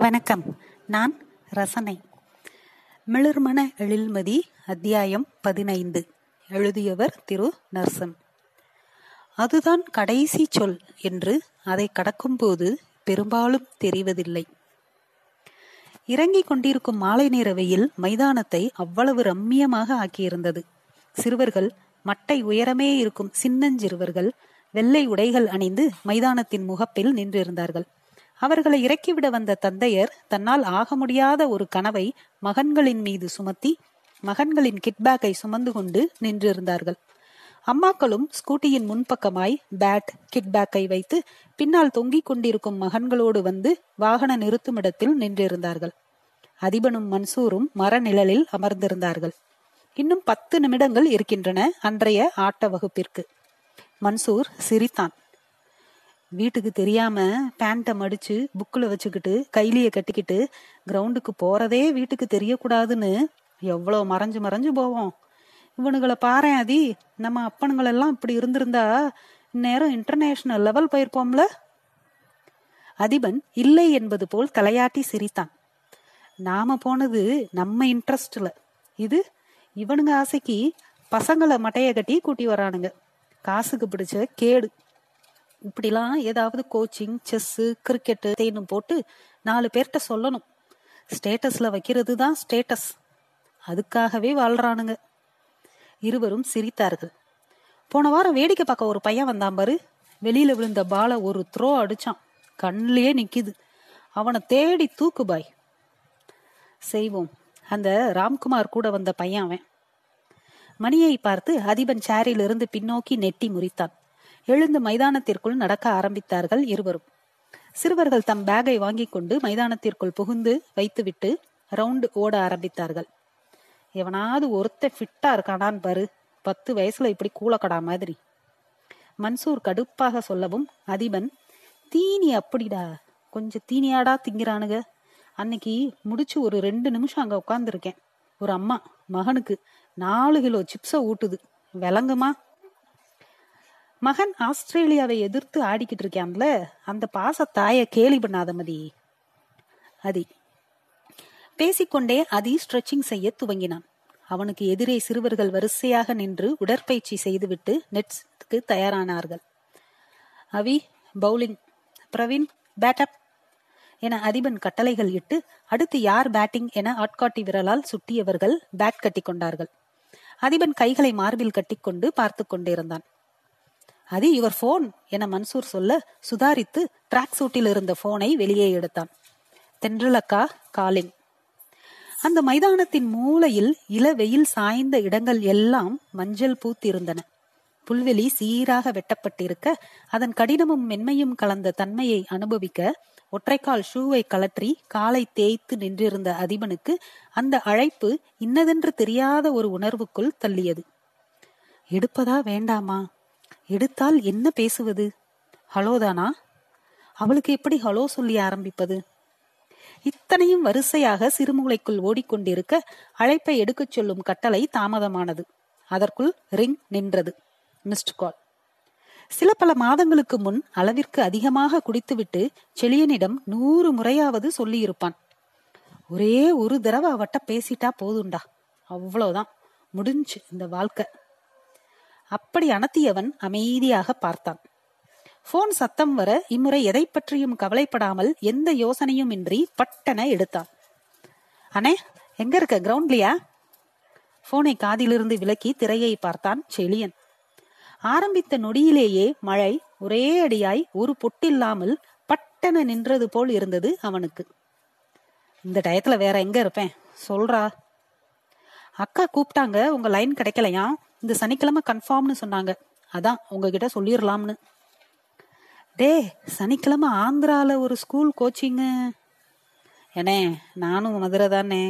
வணக்கம். நான் ரசனை. மிளர்மண எழில்மதி அத்தியாயம் பதினைந்து. எழுதியவர் திரு. நர்சன். அதுதான் கடைசி சொல் என்று அதை கடக்கும்போது பெரும்பாலும் தெரிவதில்லை. இறங்கிக் கொண்டிருக்கும் மாலை நேர வெயில் மைதானத்தை அவ்வளவு ரம்மியமாக ஆக்கியிருந்தது. சிறுவர்கள் மட்டை உயரமே இருக்கும் சின்னஞ்சிறுவர்கள் வெள்ளை உடைகள் அணிந்து மைதானத்தின் முகப்பில் நின்றிருந்தார்கள். அவர்களை இறக்கிவிட வந்த தந்தையர் தன்னால் ஆக முடியாத ஒரு கனவை மகன்களின் மீது சுமத்தி மகன்களின் கிட்பேக்கை சுமந்து கொண்டு நின்றிருந்தார்கள். அம்மாக்களும் ஸ்கூட்டியின் முன்பக்கமாய் பேட் கிட்பேக்கை வைத்து பின்னால் தொங்கிக் கொண்டிருக்கும் மகன்களோடு வந்து வாகன நிறுத்துமிடத்தில் நின்றிருந்தார்கள். அதிபனும் மன்சூரும் மர நிழலில் அமர்ந்திருந்தார்கள். இன்னும் பத்து நிமிடங்கள் இருக்கின்றன அன்றைய ஆட்ட வகுப்பிற்கு. மன்சூர் சிரித்தான். வீட்டுக்கு தெரியாம பேண்ட்டை மடிச்சு புக்கில் வச்சுக்கிட்டு கைலிய கட்டிக்கிட்டு கிரவுண்டுக்கு போறதே வீட்டுக்கு தெரியக்கூடாதுன்னு எவ்வளோ மறைஞ்சு மறைஞ்சு போவோம். இவனுங்களை பாரு அதி நம்ம அப்பனுங்களெல்லாம் இப்படி இருந்திருந்தா இந்நேரம் இன்டர்நேஷனல் லெவல் போயிருப்போம்ல? அதிபன் இல்லை என்பது போல் தலையாட்டி சிரித்தான். நாம போனது நம்ம இன்ட்ரெஸ்ட்ல இது இவனுங்க ஆசைக்கு பசங்களை மட்டைய கட்டி கூட்டி வரானுங்க. காசுக்கு பிடிச்ச கேடு. இப்படிலாம் ஏதாவது கோச்சிங் செஸ்ஸு கிரிக்கெட்டு தேனும் போட்டு நாலு பேர்கிட்ட சொல்லணும். ஸ்டேட்டஸ்ல வைக்கிறது தான் ஸ்டேட்டஸ் அதுக்காகவே வாழ்றானுங்க. இருவரும் சிரித்தார்கள். போன வாரம் வேடிக்கை பார்க்க ஒரு பையன் வந்தான் பாரு. வெளியில விழுந்த பால ஒரு த்ரோ அடிச்சான். கண்ணிலேயே நிக்குது. அவனை தேடி தூக்கு பாய். செய்வோம். அந்த ராம்குமார் கூட வந்த பையன் அவன். மணியை பார்த்து அதிபன் சேரிலிருந்து பின்னோக்கி நெட்டி முறித்தான். எழுந்து மைதானத்திற்குள் நடக்க ஆரம்பித்தார்கள் இருவரும். சிறுவர்கள் தம் பேக்கை வாங்கி கொண்டு மைதானத்திற்குள் புகுந்து வைத்துவிட்டு ரவுண்டு ஓட ஆரம்பித்தார்கள். எவனாவது ஒருத்த ஃபிட்டா இருக்கானான்னு பாரு. பத்து வயசுல இப்படி கூலக்கடா மாதிரி. மன்சூர் கடுப்பாக சொல்லவும் அதிபன் தீனி அப்படிடா. கொஞ்சம் தீனியாடா திங்கிறானுங்க. அன்னைக்கு முடிச்சு ஒரு ரெண்டு நிமிஷம் அங்க உட்காந்துருக்கேன் ஒரு அம்மா மகனுக்கு நாலு கிலோ சிப்ஸ ஊட்டுது. விளங்குமா? மகன் ஆஸ்திரேலியாவை எதிர்த்து ஆடிக்கிட்டு இருக்கான்ல அந்த பாசத்தாய கேலி பண்ணாத மதி. அதி. பேசிக்கொண்டே அதி ஸ்ட்ரெச்சிங் செய்ய துவங்கினான். அவனுக்கு எதிரே சிறுவர்கள் வரிசையாக நின்று உடற்பயிற்சி செய்துவிட்டு நெட்ஸ்க்கு தயாரானார்கள். அவி பவுலிங் பிரவீன் பேட்டப் என அதிபன் கட்டளைகள் இட்டு அடுத்து யார் பேட்டிங் என ஆட்காட்டி விரலால் சுட்டியவர்கள் பேட் கட்டி கொண்டார்கள் அதிபன் கைகளை மார்பில் கட்டிக்கொண்டு பார்த்து கொண்டிருந்தான் அது யுவர் போன் என மன்சூர் சொல்ல சுதாரித்து ட்ராக் சூட்டில் இருந்த போனை வெளியே எடுத்தான். தென்றலக்கா காலிங் அந்த மைதானத்தின் மூலையில் இள வெயில் சாய்ந்த இடங்கள் எல்லாம் மஞ்சள் பூத்திருந்தன. புல்வெளி சீராக வெட்டப்பட்டிருக்க அதன் கடினமும் மென்மையும் கலந்த தன்மையை அனுபவிக்க ஒற்றைக்கால் ஷூவை கலற்றி காலை தேய்த்து நின்றிருந்த அதிபனுக்கு அந்த அழைப்பு இன்னதென்று தெரியாத ஒரு உணர்வுக்குள் தள்ளியது. எடுப்பதா வேண்டாமா? எடுத்தால் என்ன பேசுவது? ஹலோதானா அவளுக்கு எப்படி ஹலோ சொல்லி ஆரம்பிப்பது? இத்தனையும் வரிசையாக சிறுமூளைக்குள் ஓடிக்கொண்டிருக்க அழைப்பை எடுக்கச் சொல்லும் கட்டளை தாமதமானது. அதற்குள் ரிங் நின்றது. Missed call. சில பல மாதங்களுக்கு முன் அளவிற்கு அதிகமாக குடித்துவிட்டு செழியனிடம் நூறு முறையாவது சொல்லியிருப்பான். ஒரே ஒரு தடவை அவட்ட பேசிட்டா போதுண்டா. அவ்வளோதான் முடிஞ்சு இந்த வாழ்க்கை. அப்படி அனத்தியவன் அமைதியாக பார்த்தான். போன் சத்தம் வர இம்முறை எதை பற்றியும் கவலைப்படாமல் எந்த யோசனையும் இன்றி பட்டன எடுத்தான். அண்ணே எங்க இருக்க? கிரவுண்ட்லியா போனை காதிலிருந்து விலக்கி திரையை பார்த்தான் செழியன். ஆரம்பித்த நொடியிலேயே மழை ஒரே அடியாய் ஒரு பொட்டில்லாமல் பட்டன நின்றது போல் இருந்தது அவனுக்கு. இந்த டயத்துல வேற எங்க இருப்பேன்? சொல்றா. அக்கா கூப்பிட்டாங்க உங்க லைன் கிடைக்கலையா? இந்த சனிக்கிழமை கன்ஃபார்ம்னு சொன்னாங்க. அதான் உங்ககிட்ட சொல்லிடலாம்னு டே சனிக்கிழமை ஆந்திரால ஒரு ஸ்கூல் கோச்சிங்கு ஏனே நானும் மதுரை தானே.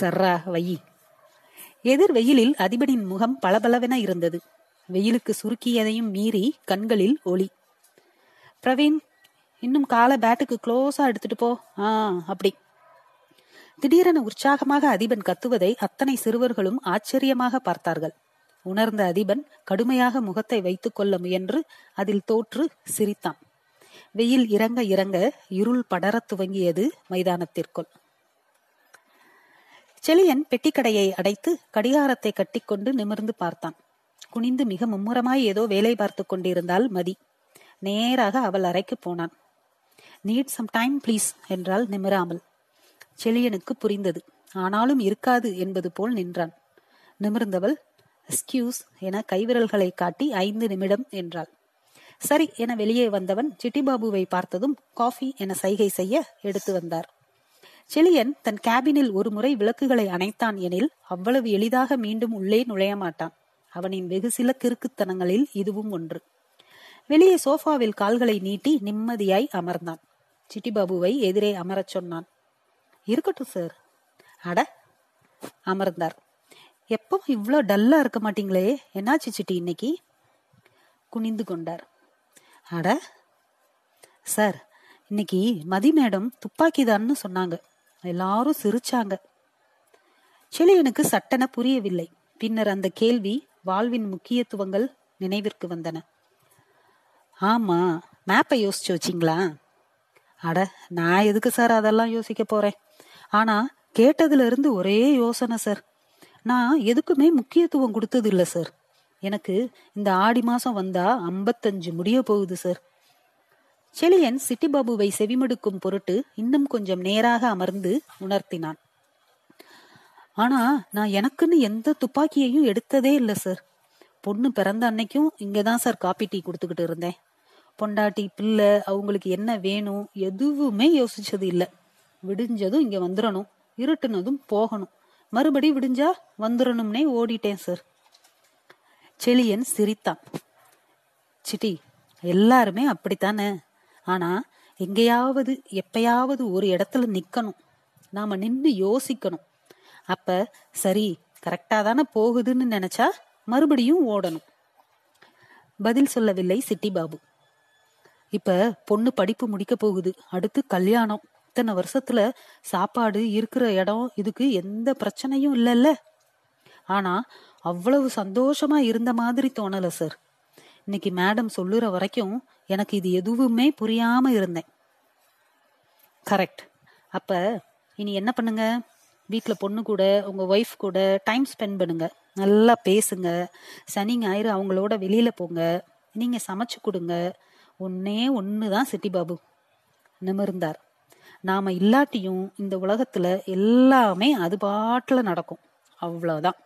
சர்ரா வையி எதிர் வெயிலில் அதிபனின் முகம் பளபளவென இருந்தது. வெயிலுக்கு சுருக்கியதையும் மீறி கண்களில் ஒளி. பிரவீன் இன்னும் காலை பேட்டுக்கு க்ளோஸா எடுத்துட்டு போ. ஆ அப்படி. திடீரென உற்சாகமாக அதிபன் கத்துவதை அத்தனை சிறுவர்களும் ஆச்சரியமாக பார்த்தார்கள். உணர்ந்த அதிபன் கடுமையாக முகத்தை வைத்துக் கொள்ள முயன்று அதில் தோற்று சிரித்தான். வெயில் இறங்க இறங்க இருள் படரத் துவங்கியது மைதானத்திற்குள். செழியன் பெட்டிக்கடையை அடைத்து கடிகாரத்தை கட்டிக்கொண்டு நிமிர்ந்து பார்த்தான். குனிந்து மிக மும்முரமாய் ஏதோ வேலை பார்த்து கொண்டிருந்தால் மதி. நேராக அவள் அறைக்கு போனான். நீட் சம் டைம் ப்ளீஸ் என்றால் நிமிராமல். செழியனுக்கு புரிந்தது. ஆனாலும் இருக்காது என்பது போல் நின்றான். நிமிர்ந்தவள் எஸ்கியூஸ் என கைவிரல்களை காட்டி ஐந்து நிமிடம் என்றாள். சரி என வெளியே வந்தவன் சிட்டிபாபுவை பார்த்ததும் காஃபி என சைகை செய்ய எடுத்து வந்தார். செழியன் தன் கேபினில் ஒரு முறை விளக்குகளை அணைத்தான் எனில் அவ்வளவு எளிதாக மீண்டும் உள்ளே நுழைய மாட்டான் அவனின் வெகு சில கிறுக்குத்தனங்களில் இதுவும் ஒன்று. வெளியே சோஃபாவில் கால்களை நீட்டி நிம்மதியாய் அமர்ந்தான். சிட்டிபாபுவை எதிரே அமரச் சொன்னான். இருக்கட்டும் சார் அட அமர்ந்தார். எப்பவும் இவ்வளோ டல்லா இருக்க மாட்டீங்களே? என்னாச்சு சிட்டி இன்னைக்கு? குனிந்து கொண்டார். அட சார் இன்னைக்கு மதி மேடம் துப்பாக்கிதான்னு சொன்னாங்க. எல்லாரும் சிரிச்சாங்க. செழியனுக்கு சட்டென புரியவில்லை. பின்னர் அந்த கேள்வி வாழ்வின் முக்கியத்துவங்கள் நினைவிற்கு வந்தன. ஆமா மேப்பை யோசிச்சு வச்சிங்களா? அட நான் எதுக்கு சார் அதெல்லாம் யோசிக்க போறேன்? ஆனா கேட்டதுல இருந்து ஒரே யோசனை சார். நான் எதுக்குமே முக்கியத்துவம் கொடுத்தது இல்ல சார். எனக்கு இந்த ஆடி மாசம் வந்தா ஐம்பத்தஞ்சு முடிய போகுது சார். செழியன் சிட்டிபாபுவை செவிமடுக்கும் பொருட்டு இன்னும் கொஞ்சம் நேராக அமர்ந்து உணர்த்தினான். ஆனா நான் எனக்குன்னு எந்த துப்பாக்கியையும் எடுத்ததே இல்லை சார். பொண்ணு பிறந்த அன்னைக்கும் இங்கதான் சார் காப்பி டீ கொடுத்துக்கிட்டு இருந்தேன். பொண்டாட்டி பிள்ளை அவங்களுக்கு என்ன வேணும் எதுவுமே யோசிச்சது இல்ல. விடிஞ்சதும் இங்க வந்துடணும் இருட்டுனதும் போகணும். மறுபடி விடிஞ்சா வந்துடணும்னே ஓடிட்டேன் சார் செளியன் சிரித்தான். சிட்டி எல்லாருமே அப்படித்தானே? ஆனா எங்கேயாவது எப்பயாவது ஒரு இடத்துல நிக்கணும். நாம நின்னு யோசிக்கணும். அப்ப சரி கரெக்டா தானே போகுதுன்னு நினைச்சா மறுபடியும் ஓடணும். பதில் சொல்லவில்லை சிட்டி பாபு இப்ப பொண்ணு படிப்பு முடிக்க போகுது. அடுத்து கல்யாணம். இத்தனை வருஷத்துல சாப்பாடு இருக்கிற இடம் இதுக்கு எந்த பிரச்சனையும் இல்லைல்ல. ஆனா அவ்வளவு சந்தோஷமா இருந்த மாதிரி தோணல சார் இன்னைக்கு மேடம் சொல்லுற வரைக்கும் எனக்கு இது எதுவுமே புரியாம இருந்தேன். கரெக்ட் அப்ப இனி என்ன பண்ணுங்க? வீட்டில் பொண்ணு கூட உங்க ஒய்ஃப் கூட டைம் ஸ்பெண்ட் பண்ணுங்க. நல்லா பேசுங்க. சனி ஞாயிறு அவங்களோட வெளியில போங்க. நீங்க சமைச்சு கொடுங்க. ஒன்னே ஒண்ணுதான் சிட்டி பாபு. நிமிர்ந்தார். நாம இல்லாட்டியும் இந்த உலகத்துல எல்லாமே அது பாட்டுல நடக்கும். அவ்வளவுதான்.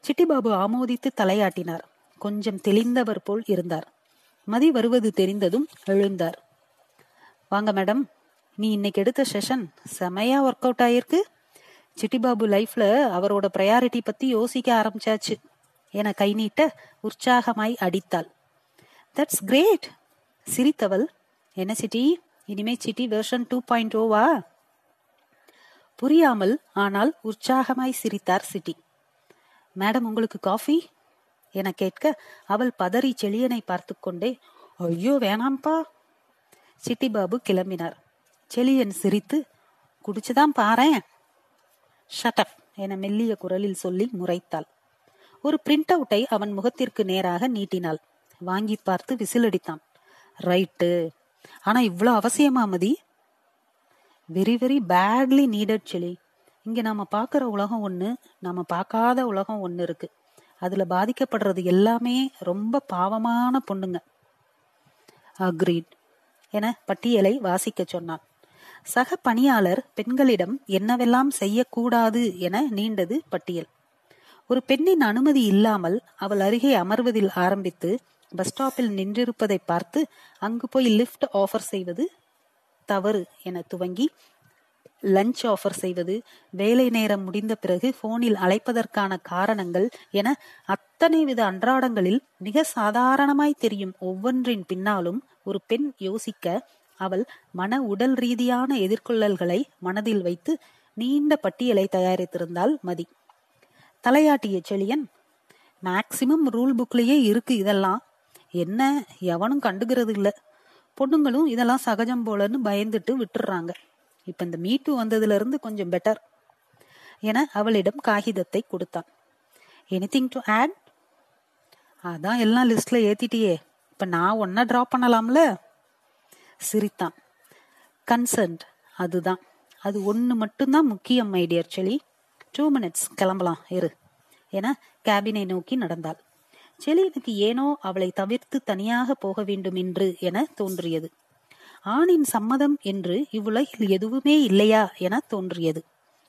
சிட்டிபாபு ஆமோதித்து தலையாட்டினார். கொஞ்சம் தெளிந்தவர் போல் இருந்தார். மதி வருவது தெரிந்ததும் எழுந்தார். வாங்க மேடம் நீ இன்னைக்கு எடுத்த செஷன் செமையா ஒர்க் அவுட் ஆயிருக்கு. சிட்டிபாபு லைஃப்ல அவரோட ப்ரையாரிட்டி பத்தி யோசிக்க ஆரம்பிச்சாச்சு. என கை நீட்ட உற்சாகமாய் அடித்தாள். தட்ஸ் கிரேட் சிரித்தவள் என்ன சிட்டி? இனிமே சிட்டி வெர்ஷன் டூ பாயிண்ட் ஓவா புரியாமல் ஆனால் உற்சாகமாய் சிரித்தார் சிட்டி. மேடம் உங்களுக்கு காஃபி என கேட்க அவள் பதறி செளியனை பார்த்து கொண்டே ஐயோ வேணாம்பா சிட்டி பாபு கிளம்பினார். செளியன் சிரித்து குடிச்சுதான் பாறேன். ஷட்டப் என மெல்லிய குரலில் சொல்லி முறைத்தாள். ஒரு பிரிண்ட் அவுட்டை அவன் முகத்திற்கு நேராக நீட்டினாள். வாங்கி பார்த்து விசிலடித்தான். ரைட்டு. ஆனா இவ்வளோ அவசியமா Mathi? Very very badly needed Cheli. இங்க நாம பாக்குற உலகம் ஒண்ணு நாம பார்க்காத உலகம் ஒன்று இருக்கு. அதுல பாதிக்கப்படுறது எல்லாமே ரொம்ப பாவமான பொண்ணுங்க. அக்ரீட் என பட்டியலை வாசிக்க சொன்னான். சக பணியாளர் பெண்களிடம் என்னவெல்லாம் செய்யக்கூடாது என நீண்டது பட்டியல். ஒரு பெண்ணின் அனுமதி இல்லாமல் அவள் அருகே அமர்வதில் ஆரம்பித்து பஸ் ஸ்டாப்பில் நின்றிருப்பதை பார்த்து அங்கு போய் லிஃப்ட் ஆஃபர் செய்வது தவறு என துவங்கி லஞ்ச் ஆஃபர் செய்வது வேலை நேரம் முடிந்த பிறகு போனில் அழைப்பதற்கான காரணங்கள் என அத்தனை வித அன்றாடங்களில் மிக சாதாரணமாய் தெரியும். ஒவ்வொன்றின் பின்னாலும் ஒரு பெண் யோசிக்க அவள் மன உடல் ரீதியான எதிர்கொள்ளல்களை மனதில் வைத்து நீண்ட பட்டியலை தயாரித்திருந்தாள் மதி. தலையாட்டிய செழியன் மேக்சிமம் ரூல் புக்லயே இருக்கு இதெல்லாம். என்ன? எவனும் கண்டுகிறது இல்ல பொண்ணுங்களும் இதெல்லாம் சகஜம் போலன்னு பயந்துட்டு விட்டுறாங்க. இப்ப இந்த மீட்டு வந்ததுல இருந்து கொஞ்சம் பெட்டர் என அவளிடம் காகிதத்தை கொடுத்தான். எனிதிங் டு ஆட் அதான் எல்லாம் லிஸ்ட்ல ஏத்திட்டியே. இப்ப நான் ஒன்ன டிரா பண்ணலாம்ல? சிரித்தான். கன்சர்ன்ட் அதுதான். அது ஒன்று மட்டும்தான் முக்கியம் மை செலி டூ மினிட்ஸ் கிளம்பலாம். இரு. என கேபினை நோக்கி நடந்தாள். செலினுக்கு ஏனோ அவளை தவிர்த்து தனியாக போக வேண்டும் என்று என தோன்றியது. ஆணின் சம்மதம் என்று இவ்வுலகில் எதுவுமே இல்லையா என தோன்றியது.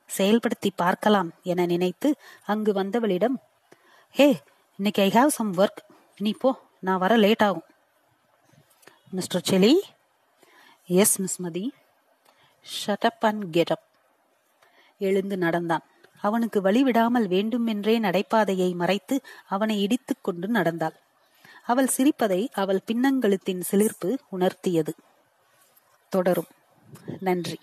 செயல்படுத்தி பார்க்கலாம் என நினைத்து அங்கு வந்தவளிடம் ஹே இன்னைக்கு ஐ ஹாவ் சம் ஒர்க் நீ போ நான் வர லேட் ஆகும். Mister Cheli yes miss Mathi shut up and get up எழுந்து நடந்தான். அவனுக்கு வழிவிடாமல் வேண்டுமென்றே நடைபாதையை மறைத்து அவனை இடித்துக் கொண்டு நடந்தாள். அவள் சிரிப்பதை அவள் பின்னங்கழுத்தின் சிலிர்ப்பு உணர்த்தியது. தொடரும். நன்றி.